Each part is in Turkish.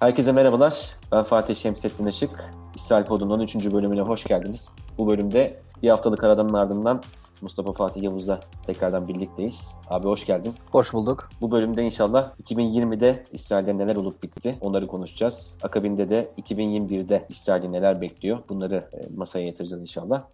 Herkese merhabalar. Ben Fatih Şemsettin Işık. İsrail Pod'un 13. bölümüne hoş geldiniz. Bu bölümde bir haftalık aradanın ardından Mustafa Fatih Yavuz'la tekrardan birlikteyiz. Abi hoş geldin. Hoş bulduk. Bu bölümde inşallah 2020'de İsrail'de neler olup bitti onları konuşacağız. Akabinde de 2021'de İsrail'i neler bekliyor bunları e, masaya yatıracağız inşallah.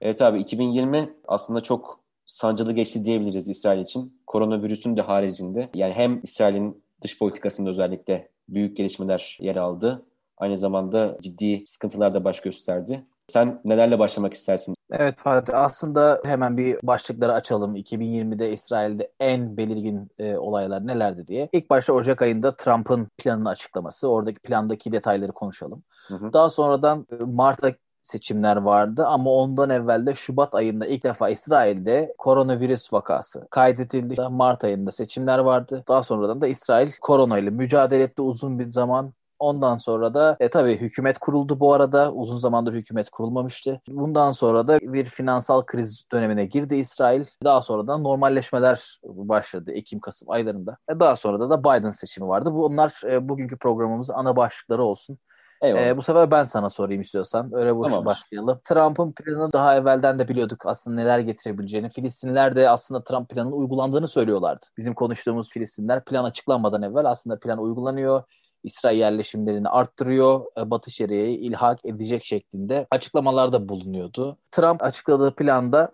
Evet abi 2020 aslında çok sancılı geçti diyebiliriz İsrail için. Koronavirüsün de haricinde yani hem İsrail'in dış politikasında özellikle büyük gelişmeler yer aldı. Aynı zamanda ciddi sıkıntılar da baş gösterdi. Sen nelerle başlamak istersin? Evet Fatih aslında hemen bir başlıkları açalım. 2020'de İsrail'de en belirgin e, olaylar nelerdi diye. İlk başta Ocak ayında Trump'ın planını açıklaması. Oradaki plandaki detayları konuşalım. Hı hı. Daha sonradan e, Mart'ta seçimler vardı ama ondan evvel de Şubat ayında ilk defa İsrail'de koronavirüs vakası kaydedildi. Mart ayında seçimler vardı. Daha sonradan da İsrail korona ile mücadele etti uzun bir zaman. Ondan sonra da e, tabii hükümet kuruldu bu arada. Uzun zamandır hükümet kurulmamıştı. Bundan sonra da bir finansal kriz dönemine girdi İsrail. Daha sonra da normalleşmeler başladı Ekim-Kasım aylarında. E, daha sonra da, da Biden seçimi vardı. Bunlar e, bugünkü programımızın ana başlıkları olsun. Ee, bu sefer ben sana sorayım istiyorsan. Öyle boş tamam. başlayalım. Trump'ın planını daha evvelden de biliyorduk aslında neler getirebileceğini. Filistinler de aslında Trump planının uygulandığını söylüyorlardı. Bizim konuştuğumuz Filistinler plan açıklanmadan evvel aslında plan uygulanıyor. İsrail yerleşimlerini arttırıyor, e, Batı Şeria'yı ilhak edecek şeklinde açıklamalarda bulunuyordu. Trump açıkladığı planda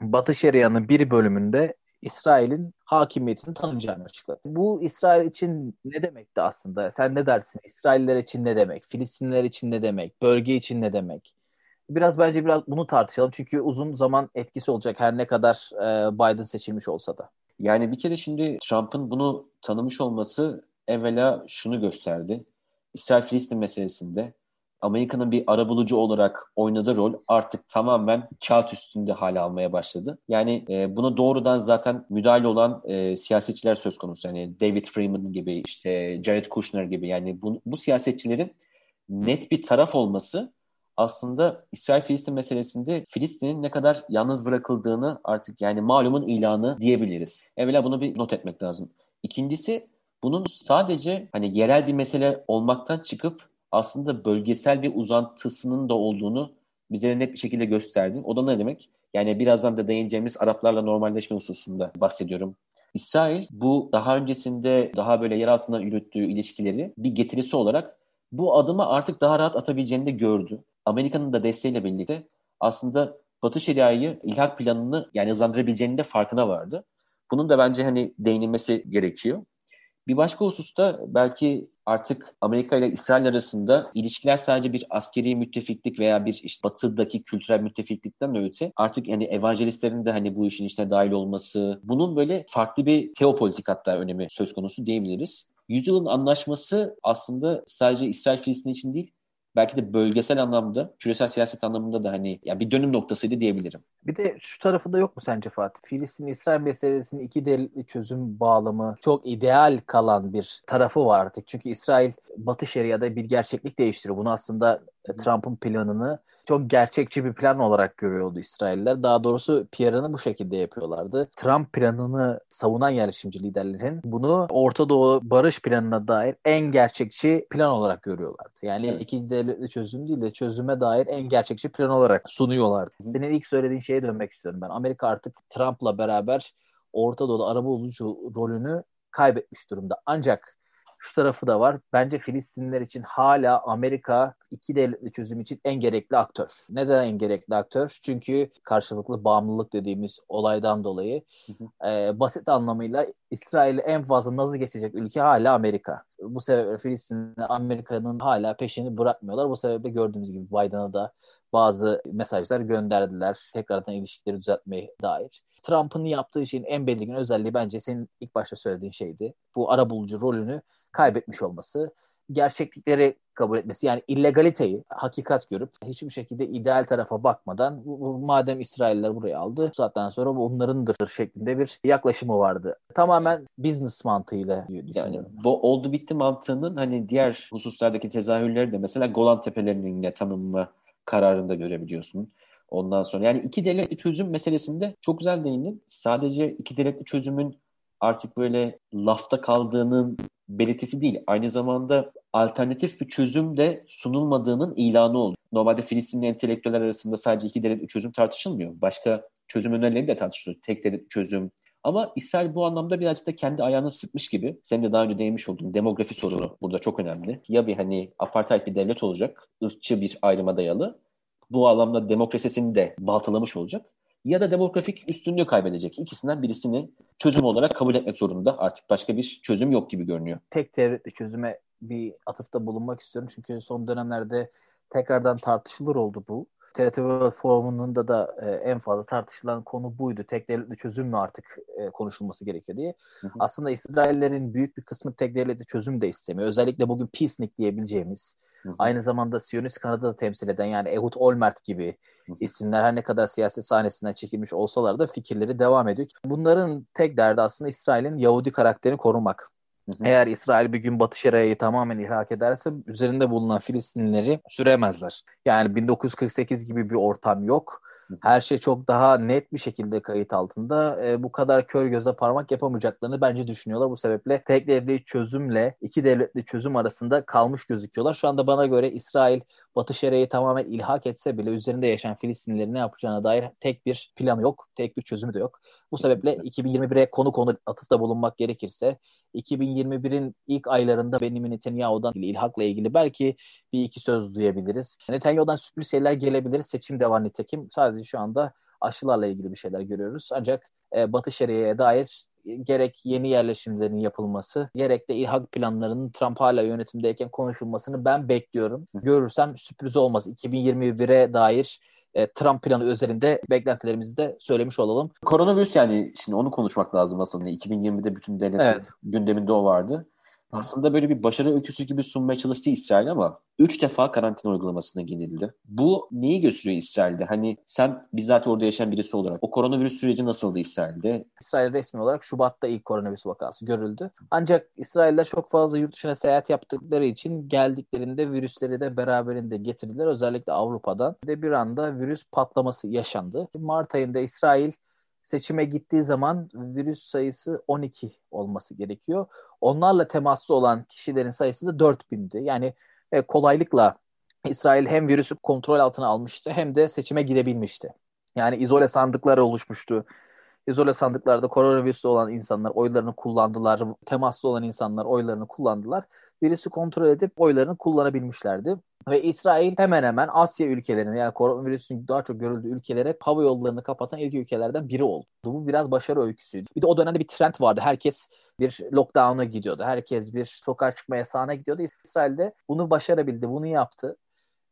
Batı Şeria'nın bir bölümünde İsrail'in hakimiyetini tanıyacağını açıkladı. Bu İsrail için ne demekti aslında? Sen ne dersin? İsrailler için ne demek? Filistinler için ne demek? Bölge için ne demek? Biraz bence biraz bunu tartışalım. Çünkü uzun zaman etkisi olacak her ne kadar e, Biden seçilmiş olsa da. Yani bir kere şimdi Trump'ın bunu tanımış olması evvela şunu gösterdi. İsrail-Filistin meselesinde Amerika'nın bir arabulucu olarak oynadığı rol artık tamamen kağıt üstünde hale almaya başladı. Yani e, buna doğrudan zaten müdahale olan e, siyasetçiler söz konusu. Yani David Freeman gibi, işte Jared Kushner gibi yani bu, bu siyasetçilerin net bir taraf olması aslında İsrail-Filistin meselesinde Filistin'in ne kadar yalnız bırakıldığını artık yani malumun ilanı diyebiliriz. Evvela bunu bir not etmek lazım. İkincisi bunun sadece hani yerel bir mesele olmaktan çıkıp aslında bölgesel bir uzantısının da olduğunu bize net bir şekilde gösterdi. O da ne demek? Yani birazdan da değineceğimiz Araplarla normalleşme hususunda bahsediyorum. İsrail bu daha öncesinde daha böyle yer altından yürüttüğü ilişkileri bir getirisi olarak bu adımı artık daha rahat atabileceğini de gördü. Amerika'nın da desteğiyle birlikte aslında Batı Şeria'yı ilhak planını yani hızlandırabileceğinin de farkına vardı. Bunun da bence hani değinilmesi gerekiyor. Bir başka hususta belki artık Amerika ile İsrail arasında ilişkiler sadece bir askeri müttefiklik veya bir işte batıdaki kültürel müttefiklikten öte artık yani evangelistlerin de hani bu işin içine dahil olması bunun böyle farklı bir teopolitik hatta önemi söz konusu diyebiliriz. Yüzyılın anlaşması aslında sadece İsrail-Filistin için değil belki de bölgesel anlamda, küresel siyaset anlamında da hani ya bir dönüm noktasıydı diyebilirim. Bir de şu tarafında yok mu sence Fatih? Filistin-İsrail meselesinin iki devletli çözüm bağlamı çok ideal kalan bir tarafı var artık. Çünkü İsrail Batı Şeria'da bir gerçeklik değiştiriyor. Bunu aslında Trump'ın planını çok gerçekçi bir plan olarak görüyordu İsrailler. Daha doğrusu PR'ını bu şekilde yapıyorlardı. Trump planını savunan yerleşimci liderlerin bunu Orta Doğu barış planına dair en gerçekçi plan olarak görüyorlardı. Yani evet. iki devletli çözüm değil de çözüme dair en gerçekçi plan olarak sunuyorlardı. Senin ilk söylediğin şeye dönmek istiyorum ben. Amerika artık Trump'la beraber Orta Doğu'da araba olucu rolünü kaybetmiş durumda. Ancak şu tarafı da var. Bence Filistinliler için hala Amerika iki devletli çözüm için en gerekli aktör. Neden en gerekli aktör? Çünkü karşılıklı bağımlılık dediğimiz olaydan dolayı E, basit anlamıyla İsrail'i en fazla nazı geçecek ülke hala Amerika. Bu sebeple Filistin'le Amerika'nın hala peşini bırakmıyorlar. Bu sebeple gördüğümüz gibi Biden'a da bazı mesajlar gönderdiler. Tekrardan ilişkileri düzeltmeye dair. Trump'ın yaptığı şeyin en belirgin özelliği bence senin ilk başta söylediğin şeydi. Bu ara bulucu rolünü kaybetmiş olması, gerçeklikleri kabul etmesi yani illegaliteyi hakikat görüp hiçbir şekilde ideal tarafa bakmadan madem İsrailler buraya aldı bu saatten sonra bu onlarındır şeklinde bir yaklaşımı vardı. Tamamen business mantığıyla düşünüyorum. Yani bu oldu bitti mantığının hani diğer hususlardaki tezahürleri de mesela Golan Tepelerinin yine tanınma kararında görebiliyorsun. Ondan sonra yani iki devletli çözüm meselesinde çok güzel değindin. Sadece iki devletli çözümün artık böyle lafta kaldığının belirtisi değil. Aynı zamanda alternatif bir çözüm de sunulmadığının ilanı oldu. Normalde Filistinli entelektüeller arasında sadece iki devletli çözüm tartışılmıyor. Başka çözüm önerileri de tartışılıyor. Tek devletli çözüm. Ama İsrail bu anlamda birazcık da kendi ayağını sıkmış gibi. Sen de daha önce değinmiş olduğun demografi sorunu burada çok önemli. Ya bir hani apartheid bir devlet olacak, ırkçı bir ayrıma dayalı. Bu anlamda demokrasisini de baltalamış olacak ya da demografik üstünlüğü kaybedecek. İkisinden birisini çözüm olarak kabul etmek zorunda. Artık başka bir çözüm yok gibi görünüyor. Tek devletli çözüme bir atıfta bulunmak istiyorum. Çünkü son dönemlerde tekrardan tartışılır oldu bu. TRT World Forum'unda da e, en fazla tartışılan konu buydu. Tek devletli çözüm mü artık e, konuşulması gerekiyor diye. Hı hı. Aslında İsraillerin büyük bir kısmı tek devletli çözüm de istemiyor. Özellikle bugün peacenik diyebileceğimiz Aynı zamanda Siyonist kanadı da temsil eden yani Ehud Olmert gibi isimler her ne kadar siyasi sahnesinden çekilmiş olsalar da fikirleri devam ediyor. Bunların tek derdi aslında İsrail'in Yahudi karakterini korumak. Eğer İsrail bir gün Batı Şeria'yı tamamen ilhak ederse üzerinde bulunan Filistinlileri süremezler. Yani 1948 gibi bir ortam yok her şey çok daha net bir şekilde kayıt altında. E, bu kadar kör göze parmak yapamayacaklarını bence düşünüyorlar. Bu sebeple tek devletli çözümle iki devletli çözüm arasında kalmış gözüküyorlar. Şu anda bana göre İsrail Batı Şeria'yı tamamen ilhak etse bile üzerinde yaşayan Filistinlilerin ne yapacağına dair tek bir plan yok. Tek bir çözümü de yok. Bu sebeple 2021'e konu konu atıfta bulunmak gerekirse 2021'in ilk aylarında Benjamin Netanyahu'dan ilhakla ilgili belki bir iki söz duyabiliriz. Netanyahu'dan sürpriz şeyler gelebilir. Seçim de var nitekim. Sadece şu anda aşılarla ilgili bir şeyler görüyoruz. Ancak e, Batı Şeria'ya dair gerek yeni yerleşimlerin yapılması, gerek de İHA planlarının Trump hala yönetimdeyken konuşulmasını ben bekliyorum. Görürsem sürpriz olmaz. 2021'e dair e, Trump planı üzerinde beklentilerimizi de söylemiş olalım. Koronavirüs yani şimdi onu konuşmak lazım aslında. 2020'de bütün devlet evet. gündeminde o vardı. Aslında böyle bir başarı öyküsü gibi sunmaya çalıştı İsrail ama 3 defa karantina uygulamasına gidildi. Bu neyi gösteriyor İsrail'de? Hani sen bizzat orada yaşayan birisi olarak o koronavirüs süreci nasıldı İsrail'de? İsrail resmi olarak Şubat'ta ilk koronavirüs vakası görüldü. Ancak İsrailler çok fazla yurt dışına seyahat yaptıkları için geldiklerinde virüsleri de beraberinde getirdiler. Özellikle Avrupa'dan. Ve bir anda virüs patlaması yaşandı. Mart ayında İsrail seçime gittiği zaman virüs sayısı 12 olması gerekiyor. Onlarla temaslı olan kişilerin sayısı da 4000'di. Yani e, kolaylıkla İsrail hem virüsü kontrol altına almıştı hem de seçime gidebilmişti. Yani izole sandıklar oluşmuştu. İzole sandıklarda koronavirüsü olan insanlar oylarını kullandılar. Temaslı olan insanlar oylarını kullandılar. Virüsü kontrol edip oylarını kullanabilmişlerdi. Ve İsrail hemen hemen Asya ülkelerine yani koronavirüsün daha çok görüldüğü ülkelere hava yollarını kapatan ilk ülkelerden biri oldu. Bu biraz başarı öyküsüydü. Bir de o dönemde bir trend vardı. Herkes bir lockdown'a gidiyordu. Herkes bir sokağa çıkma yasağına gidiyordu. İsrail'de bunu başarabildi, bunu yaptı.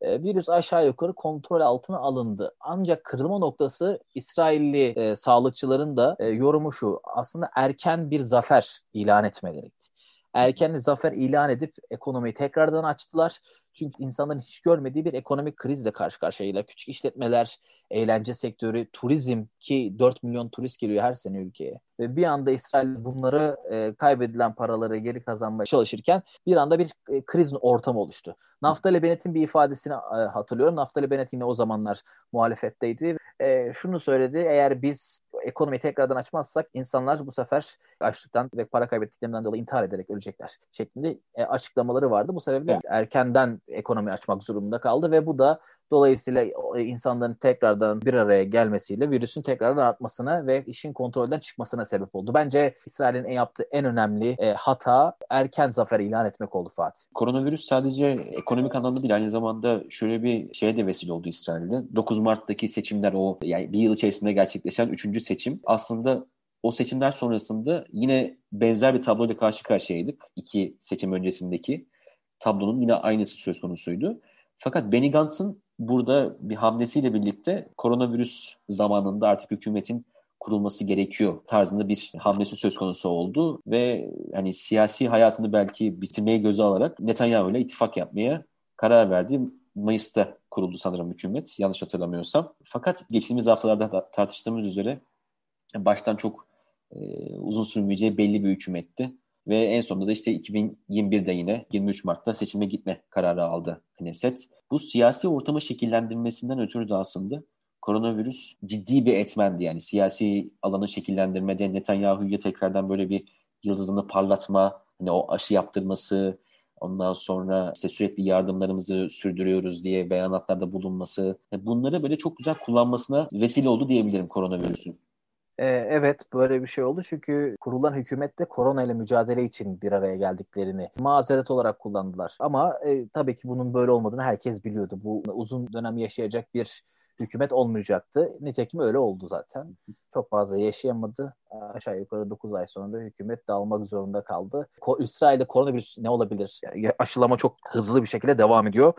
E, virüs aşağı yukarı kontrol altına alındı. Ancak kırılma noktası İsrailli e, sağlıkçıların da e, yorumu şu. Aslında erken bir zafer ilan etmeleri erken zafer ilan edip ekonomiyi tekrardan açtılar. Çünkü insanların hiç görmediği bir ekonomik krizle karşı karşıyayla. Küçük işletmeler, eğlence sektörü, turizm ki 4 milyon turist geliyor her sene ülkeye. Ve bir anda İsrail bunları e, kaybedilen paraları geri kazanmaya çalışırken bir anda bir e, kriz ortamı oluştu. Naftali Bennett'in bir ifadesini e, hatırlıyorum. Naftali Bennett yine o zamanlar muhalefetteydi. E, şunu söyledi, eğer biz ekonomiyi tekrardan açmazsak insanlar bu sefer açlıktan ve para kaybettiklerinden dolayı intihar ederek ölecekler şeklinde e, açıklamaları vardı. Bu sebeple erkenden ekonomi açmak zorunda kaldı ve bu da Dolayısıyla insanların tekrardan bir araya gelmesiyle virüsün tekrardan artmasına ve işin kontrolden çıkmasına sebep oldu. Bence İsrail'in yaptığı en önemli e, hata erken zafer ilan etmek oldu Fatih. Koronavirüs sadece ekonomik anlamda değil aynı zamanda şöyle bir şeye de vesile oldu İsrail'de. 9 Mart'taki seçimler o yani bir yıl içerisinde gerçekleşen üçüncü seçim aslında o seçimler sonrasında yine benzer bir tabloyla karşı karşıyaydık. iki seçim öncesindeki tablonun yine aynısı söz konusuydu. Fakat Benny Gantz'ın burada bir hamlesiyle birlikte koronavirüs zamanında artık hükümetin kurulması gerekiyor tarzında bir hamlesi söz konusu oldu ve hani siyasi hayatını belki bitirmeye göze alarak Netanyahu ile ittifak yapmaya karar verdi. Mayıs'ta kuruldu sanırım hükümet yanlış hatırlamıyorsam. Fakat geçtiğimiz haftalarda tartıştığımız üzere baştan çok e, uzun sürmeyeceği belli bir hükümetti. Ve en sonunda da işte 2021'de yine 23 Mart'ta seçime gitme kararı aldı Knesset. Bu siyasi ortamı şekillendirmesinden ötürü de aslında koronavirüs ciddi bir etmendi. Yani siyasi alanı şekillendirmede Netanyahu'ya tekrardan böyle bir yıldızını parlatma, hani o aşı yaptırması, ondan sonra işte sürekli yardımlarımızı sürdürüyoruz diye beyanatlarda bulunması, bunları böyle çok güzel kullanmasına vesile oldu diyebilirim koronavirüsün. Ee, evet böyle bir şey oldu çünkü kurulan hükümet de korona ile mücadele için bir araya geldiklerini mazeret olarak kullandılar. Ama e, tabii ki bunun böyle olmadığını herkes biliyordu. Bu uzun dönem yaşayacak bir hükümet olmayacaktı. Nitekim öyle oldu zaten. Çok fazla yaşayamadı. Aşağı yukarı 9 ay sonra hükümet dağılmak zorunda kaldı. Ko- İsrail'de koronavirüs ne olabilir? Yani aşılama çok hızlı bir şekilde devam ediyor.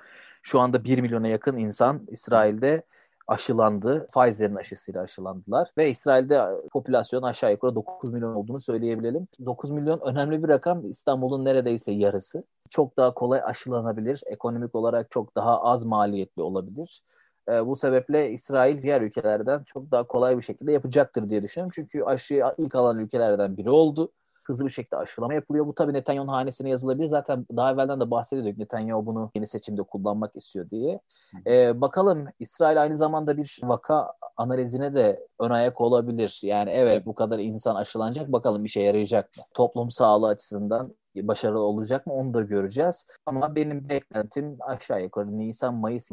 Şu anda 1 milyona yakın insan İsrail'de aşılandı. Pfizer'in aşısıyla aşılandılar. Ve İsrail'de popülasyon aşağı yukarı 9 milyon olduğunu söyleyebilelim. 9 milyon önemli bir rakam. İstanbul'un neredeyse yarısı. Çok daha kolay aşılanabilir. Ekonomik olarak çok daha az maliyetli olabilir. E, bu sebeple İsrail diğer ülkelerden çok daha kolay bir şekilde yapacaktır diye düşünüyorum. Çünkü aşı ilk alan ülkelerden biri oldu. Hızlı bir şekilde aşılama yapılıyor. Bu tabii Netanyahu'nun hanesine yazılabilir. Zaten daha evvelden de bahsediyorduk. Netanyahu bunu yeni seçimde kullanmak istiyor diye. E, bakalım İsrail aynı zamanda bir vaka analizine de ön ayak olabilir. Yani evet bu kadar insan aşılanacak. Bakalım işe yarayacak mı? Toplum sağlığı açısından başarılı olacak mı onu da göreceğiz. Ama benim beklentim aşağı yukarı Nisan-Mayıs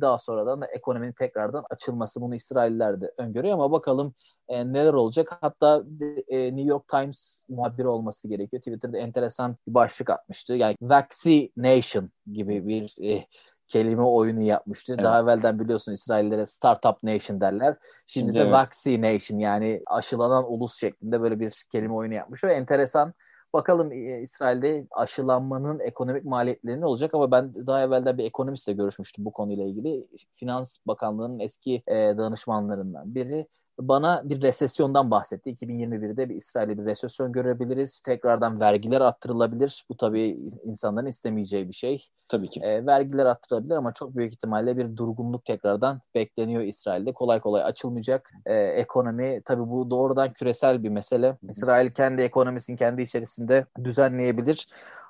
daha sonradan da ekonominin tekrardan açılması bunu İsrailler de öngörüyor ama bakalım e, neler olacak. Hatta e, New York Times muhabiri olması gerekiyor. Twitter'da enteresan bir başlık atmıştı. Yani vaccination gibi bir e, kelime oyunu yapmıştı. Evet. Daha evvelden biliyorsun İsraillere startup nation derler. Şimdi, Şimdi de evet. vaccination yani aşılanan ulus şeklinde böyle bir kelime oyunu yapmış. Ve enteresan Bakalım e, İsrail'de aşılanmanın ekonomik maliyetleri ne olacak ama ben daha evvelden bir ekonomistle görüşmüştüm bu konuyla ilgili. Finans Bakanlığı'nın eski e, danışmanlarından biri bana bir resesyondan bahsetti. 2021'de bir İsrail'de bir resesyon görebiliriz. Tekrardan vergiler arttırılabilir. Bu tabii insanların istemeyeceği bir şey. Tabii ki. E, vergiler arttırılabilir ama çok büyük ihtimalle bir durgunluk tekrardan bekleniyor İsrail'de. Kolay kolay açılmayacak. E, ekonomi tabii bu doğrudan küresel bir mesele. İsrail kendi ekonomisini kendi içerisinde düzenleyebilir.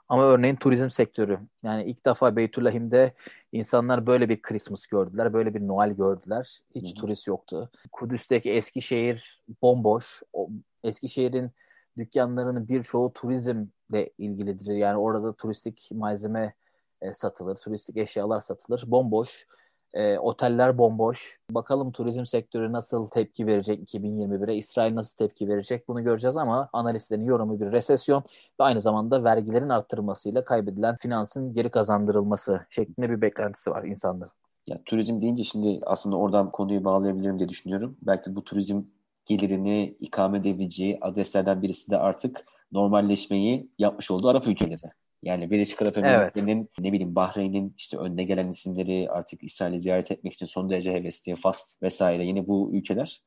Ama örneğin turizm sektörü. Yani ilk defa Beytüllahim'de insanlar böyle bir Christmas gördüler, böyle bir Noel gördüler. Hiç Hı-hı. turist yoktu. Kudüs'teki Eskişehir bomboş. O, Eskişehir'in dükkanlarının birçoğu turizmle ilgilidir. Yani orada turistik malzeme e, satılır, turistik eşyalar satılır. Bomboş. E, oteller bomboş. Bakalım turizm sektörü nasıl tepki verecek 2021'e? İsrail nasıl tepki verecek? Bunu göreceğiz ama analistlerin yorumu bir resesyon ve aynı zamanda vergilerin arttırılmasıyla kaybedilen finansın geri kazandırılması şeklinde bir beklentisi var insanların. Ya, turizm deyince şimdi aslında oradan konuyu bağlayabilirim diye düşünüyorum. Belki bu turizm gelirini ikame edebileceği adreslerden birisi de artık normalleşmeyi yapmış olduğu Arap ülkeleri. Yani Birleşik Arap Emirlikleri'nin evet. ne bileyim Bahreyn'in işte önde gelen isimleri artık İsrail'i ziyaret etmek için son derece hevesli, Fast vesaire yine bu ülkeler.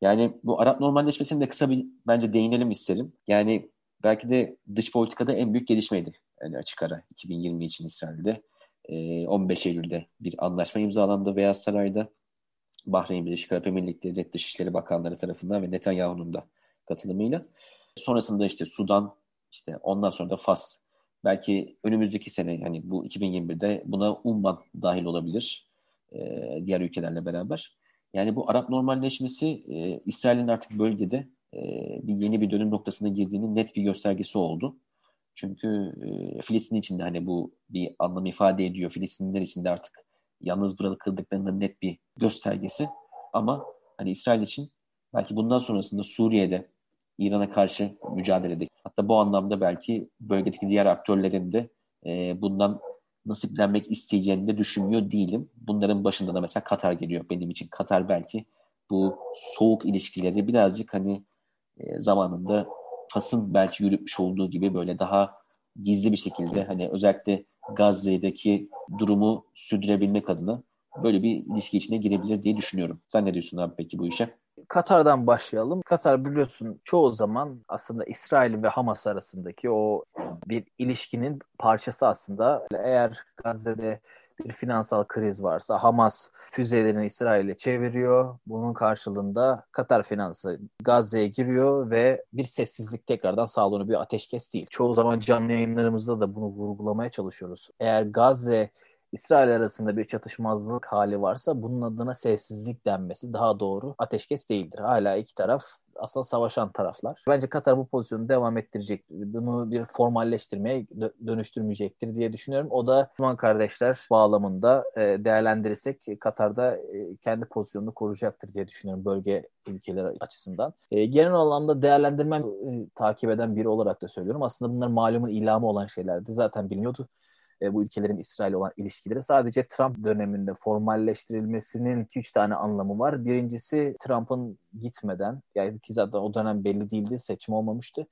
Yani bu Arap normalleşmesini de kısa bir bence değinelim isterim. Yani belki de dış politikada en büyük gelişmeydi. Yani açık ara 2020 için İsrail'de. 15 Eylül'de bir anlaşma imzalandı Beyaz Saray'da. Bahreyn Birleşik Arap Emirlikleri Dışişleri Bakanları tarafından ve Netanyahu'nun da katılımıyla. Sonrasında işte Sudan, işte ondan sonra da Fas Belki önümüzdeki sene yani bu 2021'de buna Umman dahil olabilir e, diğer ülkelerle beraber. Yani bu Arap normalleşmesi e, İsrail'in artık bölgede e, bir yeni bir dönüm noktasına girdiğinin net bir göstergesi oldu. Çünkü e, Filistin için de hani bu bir anlam ifade ediyor. Filistinliler için de artık yalnız bırakıldıklarının net bir göstergesi. Ama hani İsrail için belki bundan sonrasında Suriye'de İran'a karşı mücadelede. Hatta bu anlamda belki bölgedeki diğer aktörlerin de e, bundan nasiplenmek isteyeceğini de düşünmüyor değilim. Bunların başında da mesela Katar geliyor benim için. Katar belki bu soğuk ilişkileri birazcık hani e, zamanında Fas'ın belki yürütmüş olduğu gibi böyle daha gizli bir şekilde hani özellikle Gazze'deki durumu sürdürebilmek adına böyle bir ilişki içine girebilir diye düşünüyorum. Sen ne diyorsun abi peki bu işe? Katar'dan başlayalım. Katar biliyorsun çoğu zaman aslında İsrail ve Hamas arasındaki o bir ilişkinin parçası aslında. Eğer Gazze'de bir finansal kriz varsa Hamas füzelerini İsrail'e çeviriyor. Bunun karşılığında Katar finansı Gazze'ye giriyor ve bir sessizlik tekrardan sağlanıyor. Bir ateşkes değil. Çoğu zaman canlı yayınlarımızda da bunu vurgulamaya çalışıyoruz. Eğer Gazze İsrail arasında bir çatışmazlık hali varsa bunun adına sessizlik denmesi daha doğru. Ateşkes değildir. Hala iki taraf asıl savaşan taraflar. Bence Katar bu pozisyonu devam ettirecek. Bunu bir formalleştirmeye dönüştürmeyecektir diye düşünüyorum. O da Müslüman kardeşler bağlamında e, değerlendirirsek Katar'da e, kendi pozisyonunu koruyacaktır diye düşünüyorum bölge ülkeleri açısından. E, genel anlamda değerlendirmem takip eden biri olarak da söylüyorum. Aslında bunlar malumun ilamı olan şeylerdi. Zaten biliniyordu e, bu ülkelerin İsrail olan ilişkileri. Sadece Trump döneminde formalleştirilmesinin 2-3 tane anlamı var. Birincisi Trump'ın gitmeden, yani ki zaten o dönem belli değildi, seçim olmamıştı.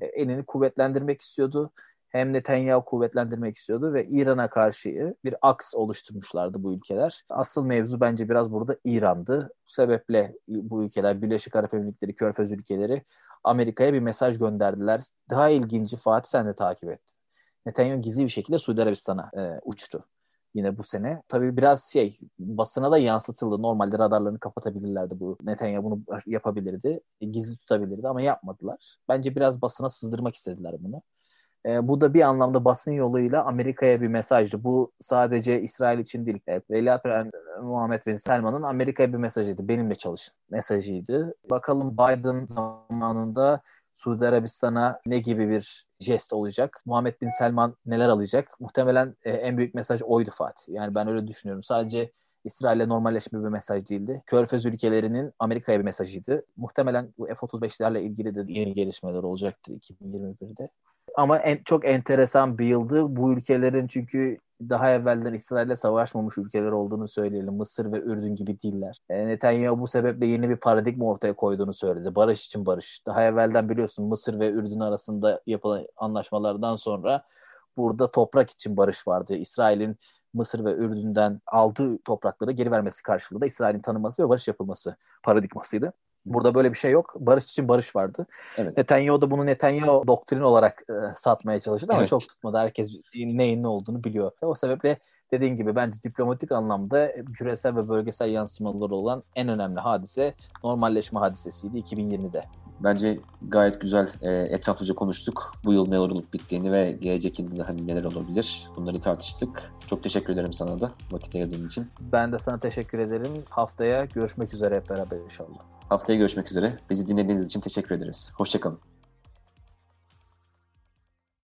E, elini kuvvetlendirmek istiyordu hem Netanyahu kuvvetlendirmek istiyordu ve İran'a karşı bir aks oluşturmuşlardı bu ülkeler. Asıl mevzu bence biraz burada İran'dı. Bu sebeple bu ülkeler, Birleşik Arap Emirlikleri, Körfez ülkeleri Amerika'ya bir mesaj gönderdiler. Daha ilginci Fatih sen de takip et. Netanyahu gizli bir şekilde Suudi Arabistan'a e, uçtu yine bu sene. Tabii biraz şey basına da yansıtıldı. Normalde radarlarını kapatabilirlerdi bu. Netanyahu bunu yapabilirdi. E, gizli tutabilirdi ama yapmadılar. Bence biraz basına sızdırmak istediler bunu. E, bu da bir anlamda basın yoluyla Amerika'ya bir mesajdı. Bu sadece İsrail için değil. E, Veliaht Muhammed Bin Selman'ın Amerika'ya bir mesajıydı. Benimle çalışın mesajıydı. Bakalım Biden zamanında Suudi Arabistan'a ne gibi bir jest olacak? Muhammed Bin Selman neler alacak? Muhtemelen e, en büyük mesaj oydu Fatih. Yani ben öyle düşünüyorum. Sadece İsrail'le normalleşme bir mesaj değildi. Körfez ülkelerinin Amerika'ya bir mesajıydı. Muhtemelen bu F-35'lerle ilgili de yeni gelişmeler olacaktır 2021'de. Ama en, çok enteresan bir yıldı. Bu ülkelerin çünkü daha evvelden İsrail'le savaşmamış ülkeler olduğunu söyleyelim. Mısır ve Ürdün gibi değiller. E, Netanyahu bu sebeple yeni bir paradigma ortaya koyduğunu söyledi. Barış için barış. Daha evvelden biliyorsun Mısır ve Ürdün arasında yapılan anlaşmalardan sonra burada toprak için barış vardı. İsrail'in Mısır ve Ürdün'den aldığı toprakları geri vermesi karşılığında İsrail'in tanınması ve barış yapılması paradigmasıydı. Burada böyle bir şey yok. Barış için barış vardı. Evet. Netanyahu da bunu Netanyahu doktrin olarak e, satmaya çalıştı ama evet. çok tutmadı. Herkes neyin ne olduğunu biliyor. O sebeple dediğin gibi bence diplomatik anlamda küresel ve bölgesel yansımaları olan en önemli hadise normalleşme hadisesiydi 2020'de. Bence gayet güzel e, etraflıca konuştuk. Bu yıl neler olup bittiğini ve gelecek yılda hani neler olabilir bunları tartıştık. Çok teşekkür ederim sana da vakit ayırdığın için. Ben de sana teşekkür ederim. Haftaya görüşmek üzere hep beraber inşallah. Haftaya görüşmek üzere. Bizi dinlediğiniz için teşekkür ederiz. Hoşçakalın.